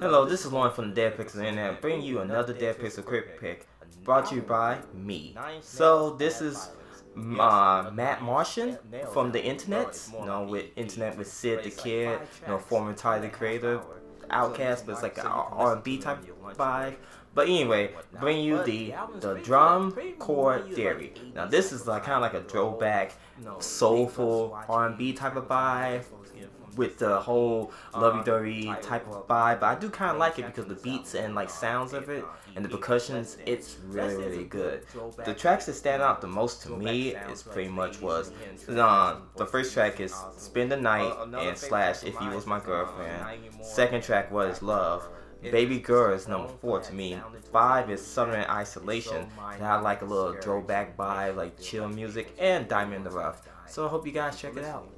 Hello, this is Lauren from the Dead Pixel Internet, bringing you another Dead Pixel Quick Pick, brought to you by me. So this is uh, Matt Martian from the Internet, know, with Internet with Syd tha Kyd, you know, former Tyler Creator, Outkast, but it's like an R&B type vibe. But anyway, bring you the the Drum Chord Theory. Now this is like kind of like a throwback, soulful R&B type of vibe with the whole lovey-dovey type of vibe. But I do kind of like it because the beats and like sounds of it and the percussions, it's really really good. The tracks that stand out the most to me is pretty much was uh, the first track is "Spend the Night" and slash "If You Was My Girlfriend." Second track was "Love." Baby Girl is number four to me. Five is Southern Isolation. And I like a little throwback vibe, like chill music, and Diamond in the Rough. So I hope you guys check it out.